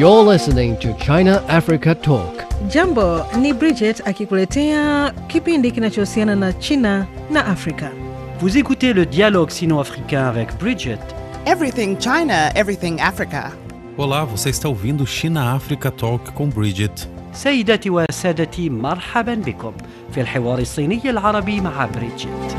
You're listening to China Africa Talk. Jambo, ni Bridget akikuletea kipindi kinachohusiana na China na Afrika. Vous écoutez le dialogue sino-africain avec Bridget. Everything China, everything Africa. Olá, você está ouvindo China Africa Talk com Bridget. سيداتي وسادتي مرحبا بكم في الحوار الصيني العربي مع بريدجيت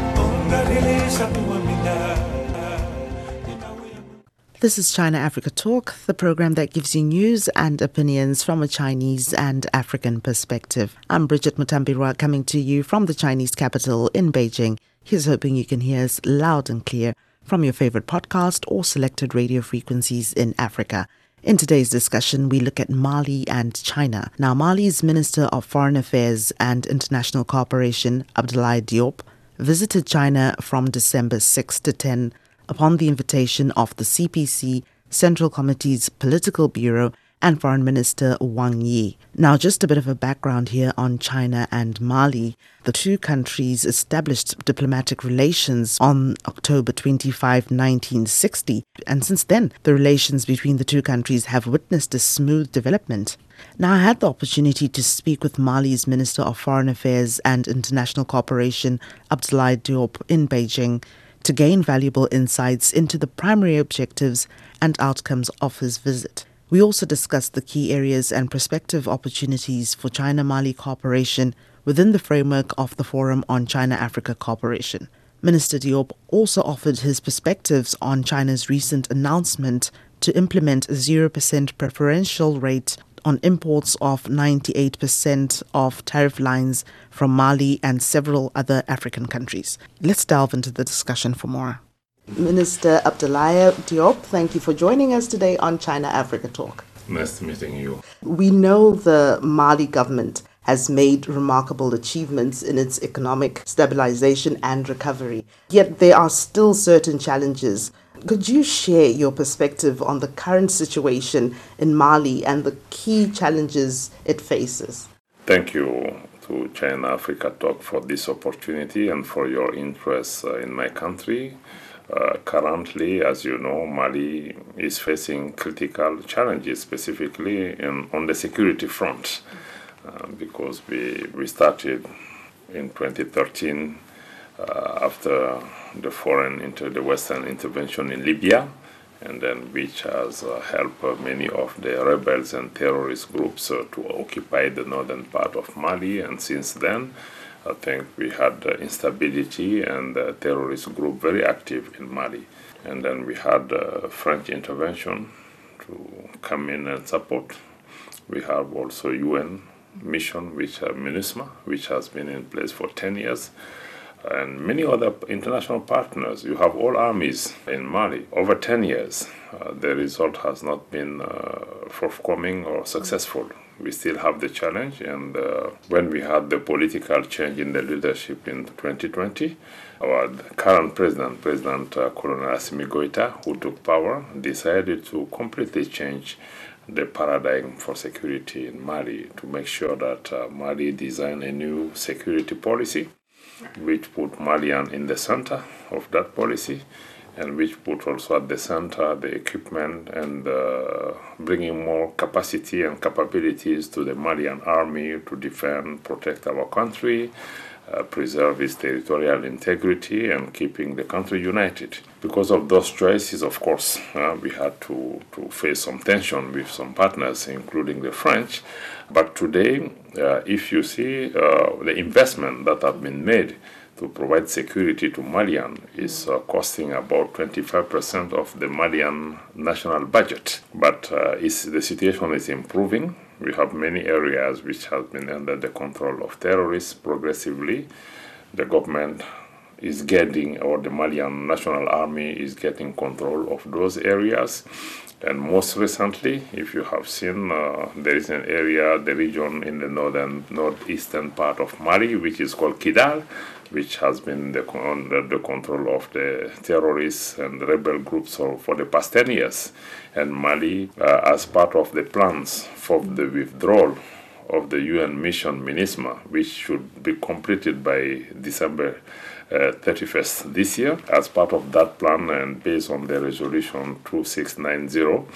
This is China Africa Talk, the program that gives you news and opinions from a Chinese and African perspective. I'm Bridget Mutambirwa coming to you from the Chinese capital in Beijing. Here's hoping you can hear us loud and clear from your favorite podcast or selected radio frequencies in Africa. In today's discussion, we look at Mali and China. Now, Mali's Minister of Foreign Affairs and International Cooperation, Abdoulaye Diop, visited China from December 6 to 10 upon the invitation of the CPC Central Committee's Political Bureau and Foreign Minister Wang Yi. Now, just a bit of a background here on China and Mali. The two countries established diplomatic relations on October 25, 1960, and since then, the relations between the two countries have witnessed a smooth development. Now, I had the opportunity to speak with Mali's Minister of Foreign Affairs and International Cooperation, Abdoulaye Diop, in Beijing to gain valuable insights into the primary objectives and outcomes of his visit. We also discussed the key areas and prospective opportunities for China Mali cooperation within the framework of the Forum on China Africa Cooperation. Minister Diop also offered his perspectives on China's recent announcement to implement a 0% preferential rate on imports of 98% of tariff lines from Mali and several other African countries. Let's delve into the discussion for more. Minister Abdoulaye Diop, thank you for joining us today on China Africa Talk. Nice meeting you. We know the Mali government has made remarkable achievements in its economic stabilization and recovery, yet there are still certain challenges. Could you share your perspective on the current situation in Mali and the key challenges it faces? Thank you to China Africa Talk for this opportunity and for your interest uh, in my country. Uh, currently, as you know, Mali is facing critical challenges, specifically in, on the security front, uh, because we, we started in 2013 uh, after the foreign inter the Western intervention in Libya, and then which has uh, helped uh, many of the rebels and terrorist groups uh, to occupy the northern part of Mali. And since then, I think we had uh, instability and the terrorist group very active in Mali. And then we had uh, French intervention to come in and support. We have also UN mission, which uh, MINUSMA, which has been in place for 10 years and many other international partners. You have all armies in Mali over 10 years. Uh, the result has not been uh, forthcoming or successful. We still have the challenge, and uh, when we had the political change in the leadership in 2020, our current president, President uh, Colonel Assimi Goïta, who took power, decided to completely change the paradigm for security in Mali to make sure that uh, Mali design a new security policy which put Malian in the center of that policy and which put also at the center the equipment and uh, bringing more capacity and capabilities to the Malian army to defend, protect our country, uh, preserve its territorial integrity, and keeping the country united. Because of those choices, of course, uh, we had to, to face some tension with some partners, including the French. But today, uh, if you see uh, the investment that have been made to provide security to Malian is uh, costing about 25% of the Malian national budget. But uh, the situation is improving. We have many areas which have been under the control of terrorists progressively. The government is getting, or the Malian National Army is getting control of those areas. And most recently, if you have seen, uh, there is an area, the region in the northern, northeastern part of Mali, which is called Kidal, which has been the, under the control of the terrorists and rebel groups for, the past 10 years. And Mali, uh, as part of the plans for the withdrawal of the UN mission MINUSMA, which should be completed by December 31st this year. As part of that plan and based on the resolution 2690,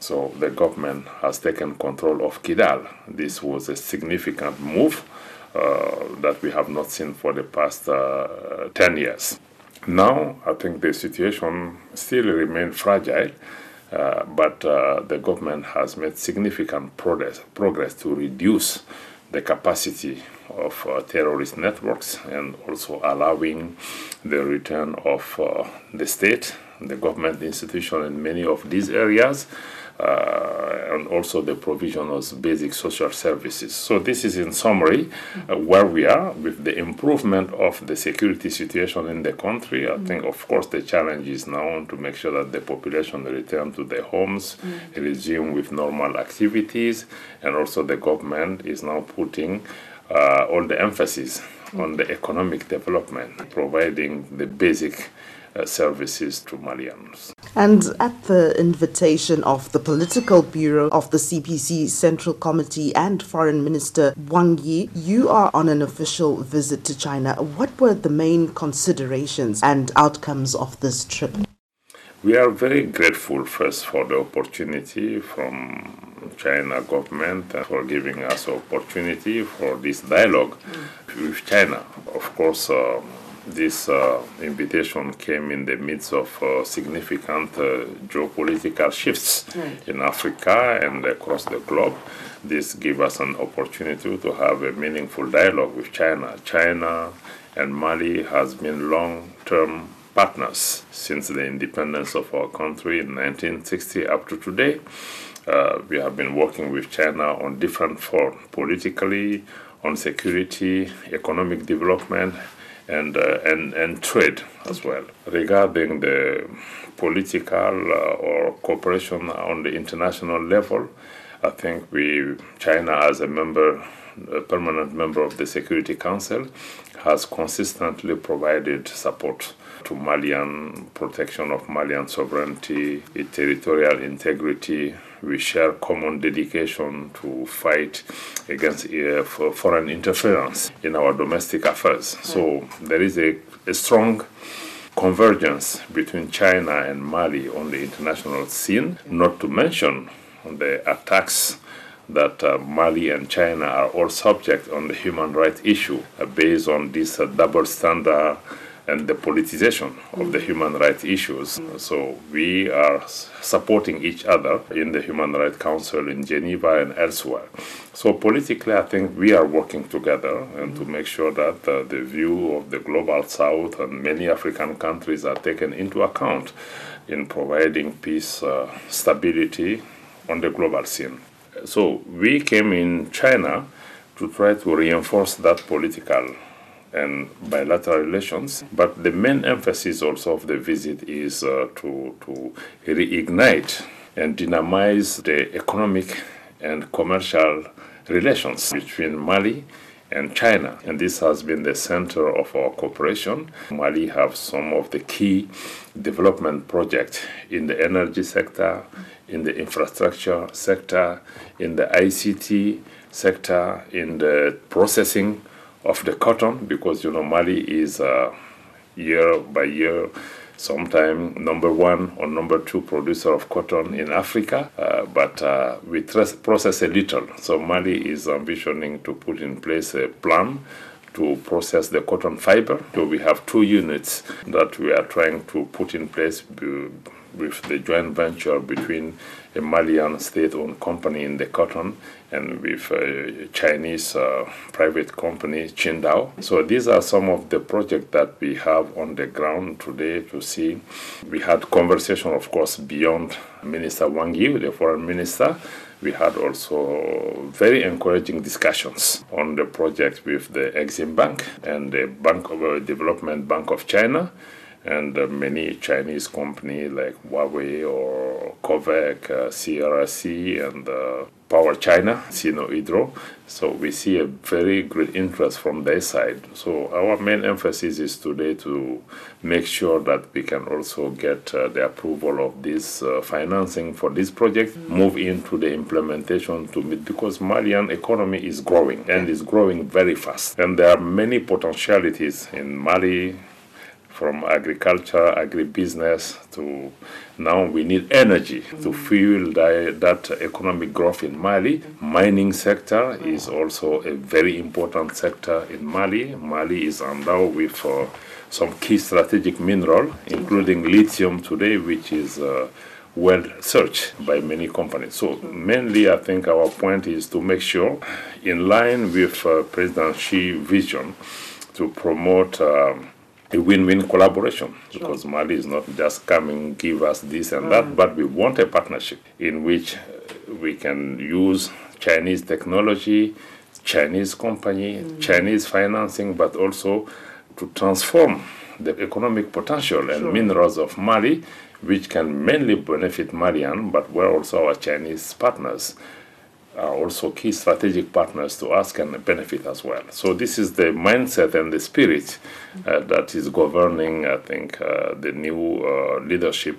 so the government has taken control of Kidal. This was a significant move uh, that we have not seen for the past uh, 10 years. Now, I think the situation still remains fragile, uh, but uh, the government has made significant progress, progress to reduce the capacity of uh, terrorist networks and also allowing the return of uh, the state, the government institution in many of these areas uh, and also the provision of basic social services. So this is in summary uh, where we are with the improvement of the security situation in the country. I think, of course, the challenge is now to make sure that the population return to their homes, resume with normal activities, and also the government is now putting uh, all the emphasis on the economic development, providing the basic uh, services to Malians. And at the invitation of the Political Bureau of the CPC Central Committee and Foreign Minister Wang Yi, you are on an official visit to China. What were the main considerations and outcomes of this trip? We are very grateful first for the opportunity from China government for giving us opportunity for this dialogue with China. Of course, uh, this uh, invitation came in the midst of uh, significant uh, geopolitical shifts in Africa and across the globe. This gave us an opportunity to have a meaningful dialogue with China. China and Mali has been long-term partners since the independence of our country in 1960 up to today. Uh, we have been working with China on different fronts, politically, on security, economic development, and, uh, and, and trade as well. Regarding the political uh, or cooperation on the international level, I think we, China as a member, a permanent member of the Security Council, has consistently provided support to Malian protection of Malian sovereignty, its territorial integrity. We share common dedication to fight against uh, foreign interference in our domestic affairs. So there is a, a strong convergence between China and Mali on the international scene, not to mention the attacks that uh, Mali and China are all subject on the human rights issue uh, based on this uh, double standard and the politicization of the human rights issues. So we are supporting each other in the Human Rights Council in Geneva and elsewhere. So politically, I think we are working together and to make sure that uh, the view of the global south and many African countries are taken into account in providing peace, uh, stability on the global scene. So we came in China to try to reinforce that political and bilateral relations. But the main emphasis also of the visit is uh, to, to reignite and dynamize the economic and commercial relations between Mali and China. And this has been the center of our cooperation. Mali have some of the key development projects in the energy sector, in the infrastructure sector, in the ICT sector, in the processing of the cotton because you know Mali is uh, year by year sometime number one or number two producer of cotton in Africa, uh, but uh, we process a little. So Mali is ambitioning to put in place a plan to process the cotton fiber. So we have two units that we are trying to put in place with the joint venture between a Malian state-owned company in the cotton and with a Chinese uh, private company, Qingdao. So these are some of the projects that we have on the ground today to see. We had conversation, of course, beyond Minister Wang Yi, the foreign minister. We had also very encouraging discussions on the project with the Exim Bank and the Bank of uh, Development Bank of China and uh, many Chinese companies like Huawei or Covec, uh, CRC, and uh, Power China, Sino Hydro. So we see a very great interest from their side. So our main emphasis is today to make sure that we can also get uh, the approval of this uh, financing for this project, move into the implementation to meet because Malian economy is growing and is growing very fast. And there are many potentialities in Mali, from agriculture, agribusiness to now we need energy to fuel that, that economic growth in Mali. Mining sector is also a very important sector in Mali. Mali is endowed with uh, some key strategic mineral, including lithium today, which is uh, well searched by many companies. So mainly, I think our point is to make sure, in line with uh, President Xi's vision, to promote. Um, a win-win collaboration because Mali is not just coming give us this and that, but we want a partnership in which uh, we can use Chinese technology, Chinese company, Chinese financing, but also to transform the economic potential and minerals of Mali, which can mainly benefit Malian, but we're also our Chinese partners are also key strategic partners to us and benefit as well. So this is the mindset and the spirit uh, that is governing, I think, uh, the new uh, leadership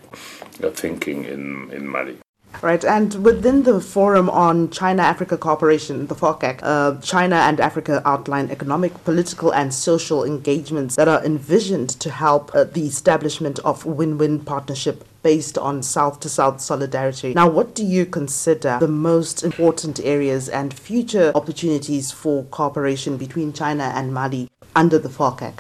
uh, thinking in, in Mali. Right, and within the Forum on China Africa Cooperation, the FOCAC, uh, China and Africa outline economic, political, and social engagements that are envisioned to help uh, the establishment of win win partnership based on South to South solidarity. Now, what do you consider the most important areas and future opportunities for cooperation between China and Mali under the FOCAC?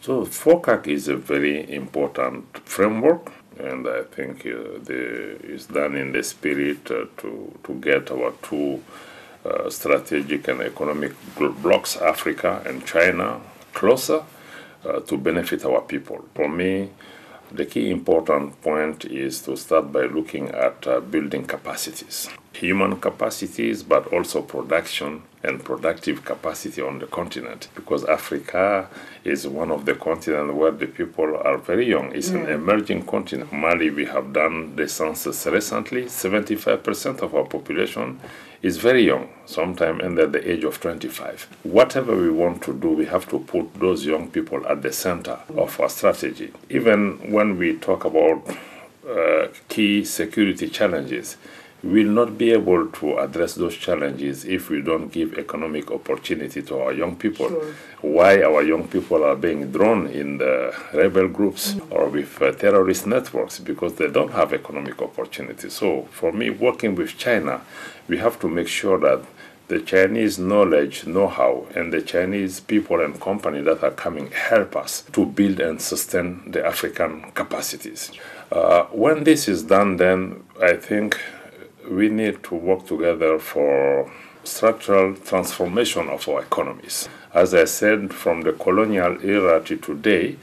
So, FOCAC is a very important framework and I think uh, the, it's done in the spirit uh, to, to get our two uh, strategic and economic blocks, Africa and China, closer to benefit our people. For me, the key important point is to start by looking at uh, building capacities, human capacities, but also production and productive capacity on the continent. Because Africa is one of the continents where the people are very young. It's an emerging continent. Mali, we have done the census recently. 75% of our population is very young, sometime under the age of 25. Whatever we want to do, we have to put those young people at the center of our strategy. Even when we talk about uh, key security challenges, will not be able to address those challenges if we don't give economic opportunity to our young people. Why our young people are being drawn in the rebel groups or with uh, terrorist networks because they don't have economic opportunity. So for me, working with China, we have to make sure that the Chinese knowledge, know-how, and the Chinese people and company that are coming help us to build and sustain the African capacities. Uh, when this is done, then I think we need to work together for structural transformation of our economies. As I said, from the colonial era to today,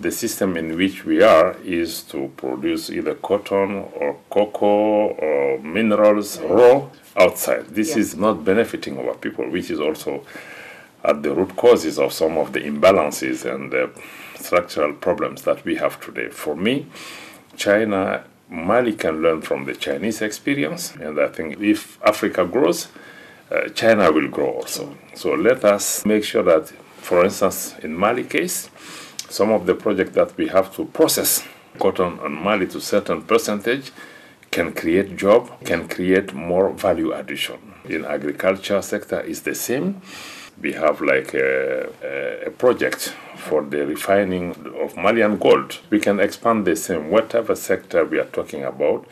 the system in which we are is to produce either cotton or cocoa or minerals raw outside. This is not benefiting our people, which is also at the root causes of some of the imbalances and the structural problems that we have today. For me, China Mali can learn from the Chinese experience, and I think if Africa grows, uh, China will grow also. So let us make sure that, for instance, in Mali case, some of the projects that we have to process cotton and Mali to certain percentage can create job, can create more value addition. In agriculture sector is the same. We have like a, a, project for the refining of Malian gold. We can expand the same, whatever sector we are talking about.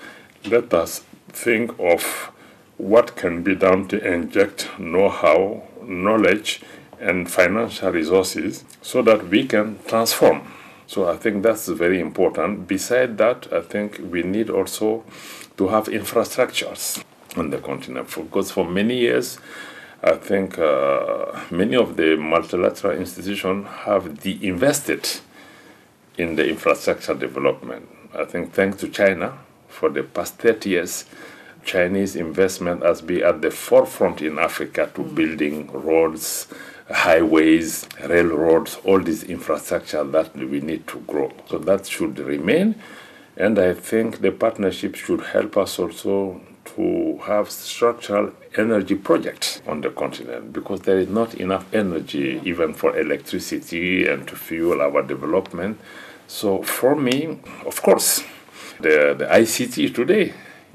Let us think of what can be done to inject know how, knowledge, and financial resources so that we can transform. So I think that's very important. Beside that, I think we need also to have infrastructures on the continent because for many years I think uh, many of the multilateral institutions have de-invested in the infrastructure development. I think thanks to China, for the past 30 years, Chinese investment has been at the forefront in Africa to building roads, highways, railroads, all this infrastructure that we need to grow. So that should remain. And I think the partnership should help us also to have structural energy projects on the continent because there is not enough energy even for electricity and to fuel our development. So for me, of course, the, the ICT today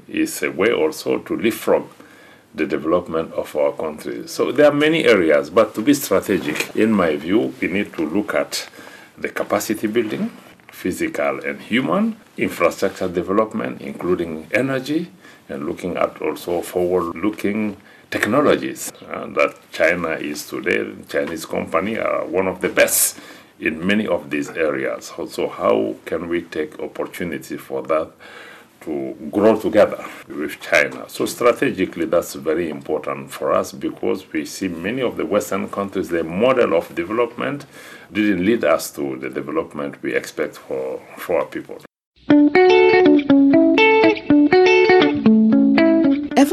is a way also to leapfrog the development of our country. So there are many areas, but to be strategic, in my view, we need to look at the capacity building, physical and human, infrastructure development, including energy, and looking at also forward looking technologies uh, that China is today. Chinese company are one of the best in many of these areas. So how can we take opportunity for that to grow together with China? So strategically, that's very important for us because we see many of the Western countries, the model of development didn't lead us to the development we expect for, for our people.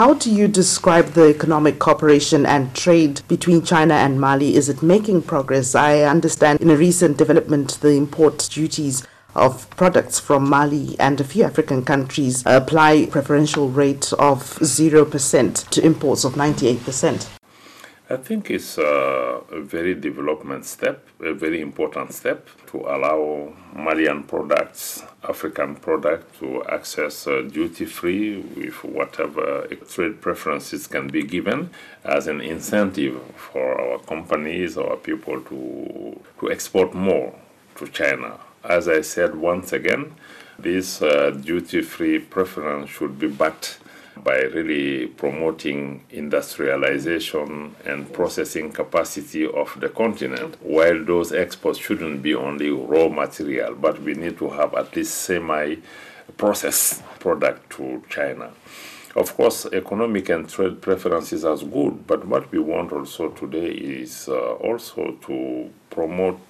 How do you describe the economic cooperation and trade between China and Mali? Is it making progress? I understand in a recent development, the import duties of products from Mali and a few African countries apply preferential rate of 0% to imports of 98%. I think it's a, very development step, a very important step to allow Malian products, African products to access uh, duty free with whatever trade preferences can be given as an incentive for our companies, our people to, to export more to China. As I said once again, this uh, duty free preference should be backed by really promoting industrialization and processing capacity of the continent. While those exports shouldn't be only raw material, but we need to have at least semi processed product to China. Of course, economic and trade preferences are good, but what we want also today is uh, also to promote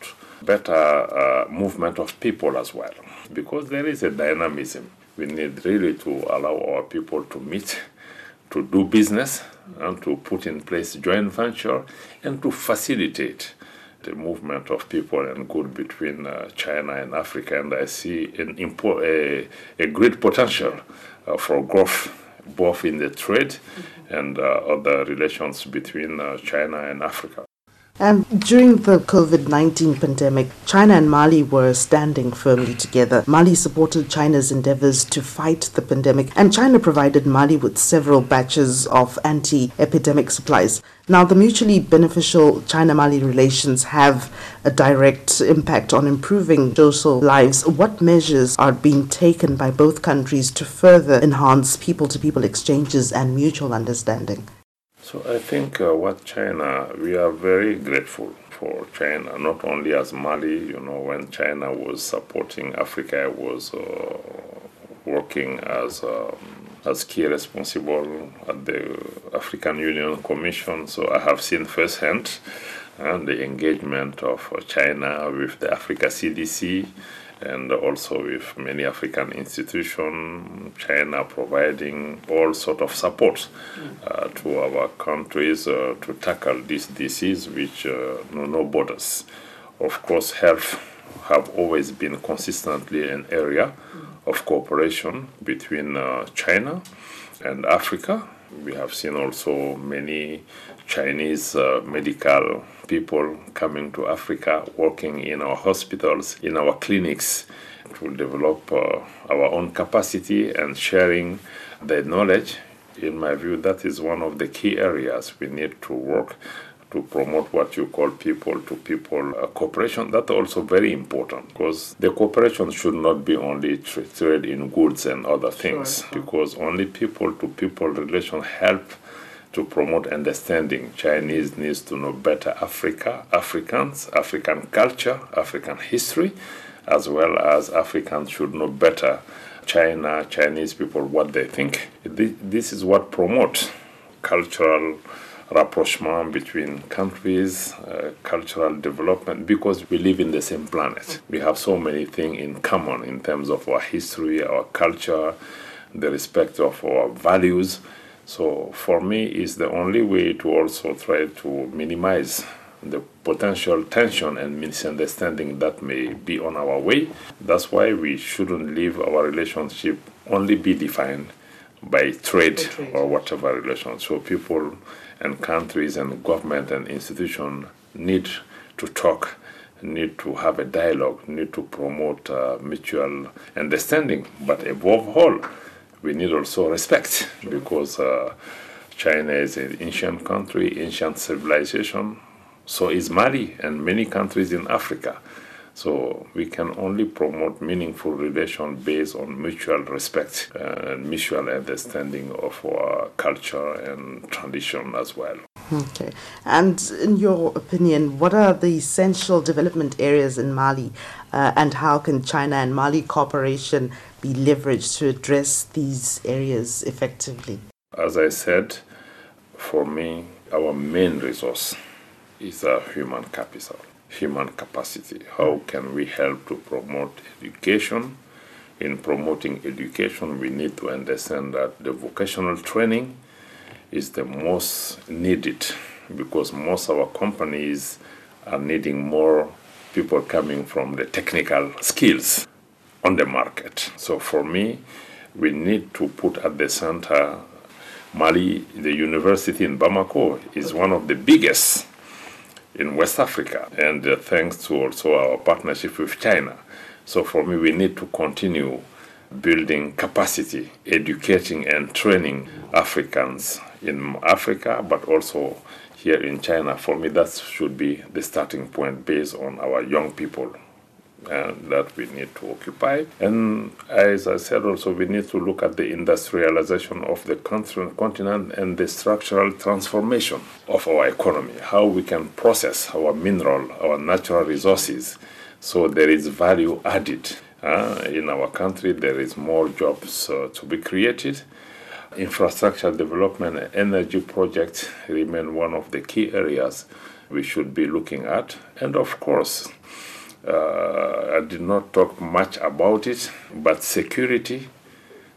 better uh, movement of people as well, because there is a dynamism we need really to allow our people to meet, to do business, and to put in place joint venture, and to facilitate the movement of people and good between uh, China and Africa. And I see an impo- a, a great potential uh, for growth, both in the trade mm-hmm. and uh, other relations between uh, China and Africa. And during the COVID 19 pandemic, China and Mali were standing firmly together. Mali supported China's endeavors to fight the pandemic, and China provided Mali with several batches of anti epidemic supplies. Now, the mutually beneficial China Mali relations have a direct impact on improving social lives. What measures are being taken by both countries to further enhance people to people exchanges and mutual understanding? So I think uh, what China, we are very grateful for China, not only as Mali, you know, when China was supporting Africa, I was uh, working as um, as key responsible at the African Union Commission, so I have seen firsthand uh, the engagement of China with the Africa CDC and also with many African institutions, China providing all sort of support uh, to our countries uh, to tackle this disease which uh, know no borders. Of course, health have always been consistently an area of cooperation between uh, China and Africa. We have seen also many Chinese uh, medical people coming to Africa, working in our hospitals, in our clinics, to develop uh, our own capacity and sharing the knowledge. In my view, that is one of the key areas we need to work to promote what you call people to people uh, cooperation. That's also very important because the cooperation should not be only trade in goods and other things sure. because only people to people relation help to promote understanding. Chinese needs to know better Africa, Africans, African culture, African history, as well as Africans should know better China, Chinese people, what they think. This is what promotes cultural rapprochement between countries, uh, cultural development, because we live in the same planet. We have so many things in common in terms of our history, our culture, the respect of our values. So for me, it's the only way to also try to minimize the potential tension and misunderstanding that may be on our way. That's why we shouldn't leave our relationship only be defined by trade, trade. or whatever relation. So people and countries and government and institutions need to talk, need to have a dialogue, need to promote uh, mutual understanding. But above all, we need also respect because uh, China is an ancient country, ancient civilization. So is Mali and many countries in Africa. So we can only promote meaningful relation based on mutual respect and mutual understanding of our culture and tradition as well. Okay. And in your opinion, what are the essential development areas in Mali uh, and how can China and Mali cooperation be leveraged to address these areas effectively? As I said, for me, our main resource is our human capital, human capacity. How can we help to promote education? In promoting education, we need to understand that the vocational training is the most needed because most of our companies are needing more people coming from the technical skills on the market. So for me, we need to put at the center Mali, the university in Bamako is one of the biggest in West Africa, and uh, thanks to also our partnership with China. So for me, we need to continue building capacity, educating and training Africans in Africa, but also here in China. For me, that should be the starting point based on our young people uh, that we need to occupy. And as I said, also we need to look at the industrialization of the continent and the structural transformation of our economy, how we can process our mineral, our natural resources, so there is value added. Uh, in our country, there is more jobs uh, to be created. Infrastructure development and energy projects remain one of the key areas we should be looking at. And of course, uh, I did not talk much about it, but security,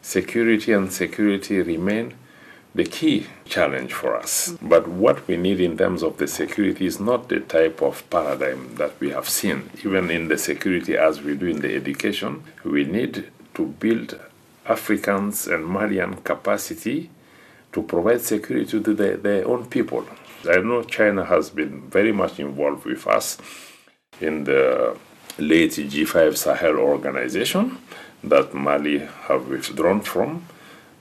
security and security remain the key challenge for us. But what we need in terms of the security is not the type of paradigm that we have seen. Even in the security as we do in the education, we need to build Africans and Malian capacity to provide security to the, their own people. I know China has been very much involved with us in the late G5 Sahel organization that Mali have withdrawn from.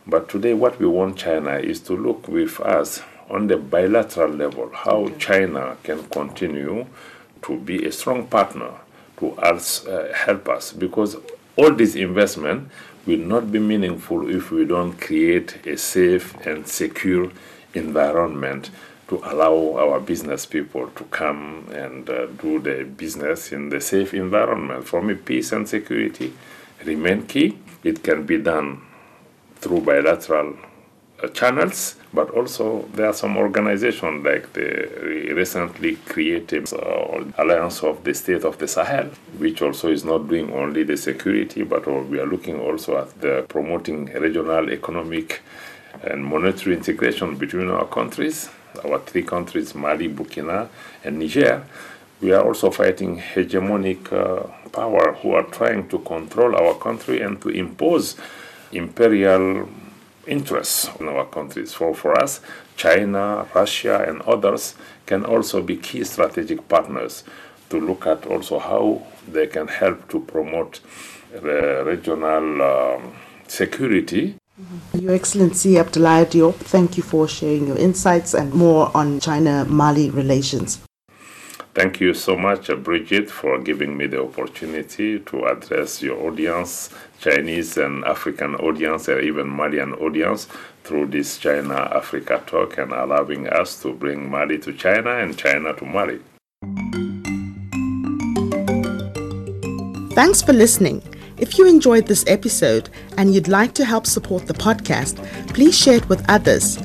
But today, what we want China is to look with us on the bilateral level how China can continue to be a strong partner to us, uh, help us because all this investment will not be meaningful if we don't create a safe and secure environment to allow our business people to come and uh, do the business in the safe environment. For me, peace and security remain key. It can be done through bilateral uh, channels, but also there are some organizations like the recently created uh, Alliance of the State of the Sahel, which also is not doing only the security, but we are looking also at the promoting regional economic and monetary integration between our countries our three countries, Mali, Burkina, and Niger, we are also fighting hegemonic uh, power who are trying to control our country and to impose imperial interests in our countries. For, for us, China, Russia, and others can also be key strategic partners to look at also how they can help to promote the regional um, security Mm-hmm. your Excellency Abdoulaye Diop, thank you for sharing your insights and more on China Mali relations. Thank you so much, Bridget, for giving me the opportunity to address your audience, Chinese and African audience, or even Malian audience, through this China Africa talk and allowing us to bring Mali to China and China to Mali. Thanks for listening. If you enjoyed this episode and you'd like to help support the podcast, please share it with others.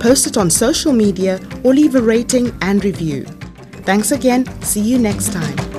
Post it on social media or leave a rating and review. Thanks again. See you next time.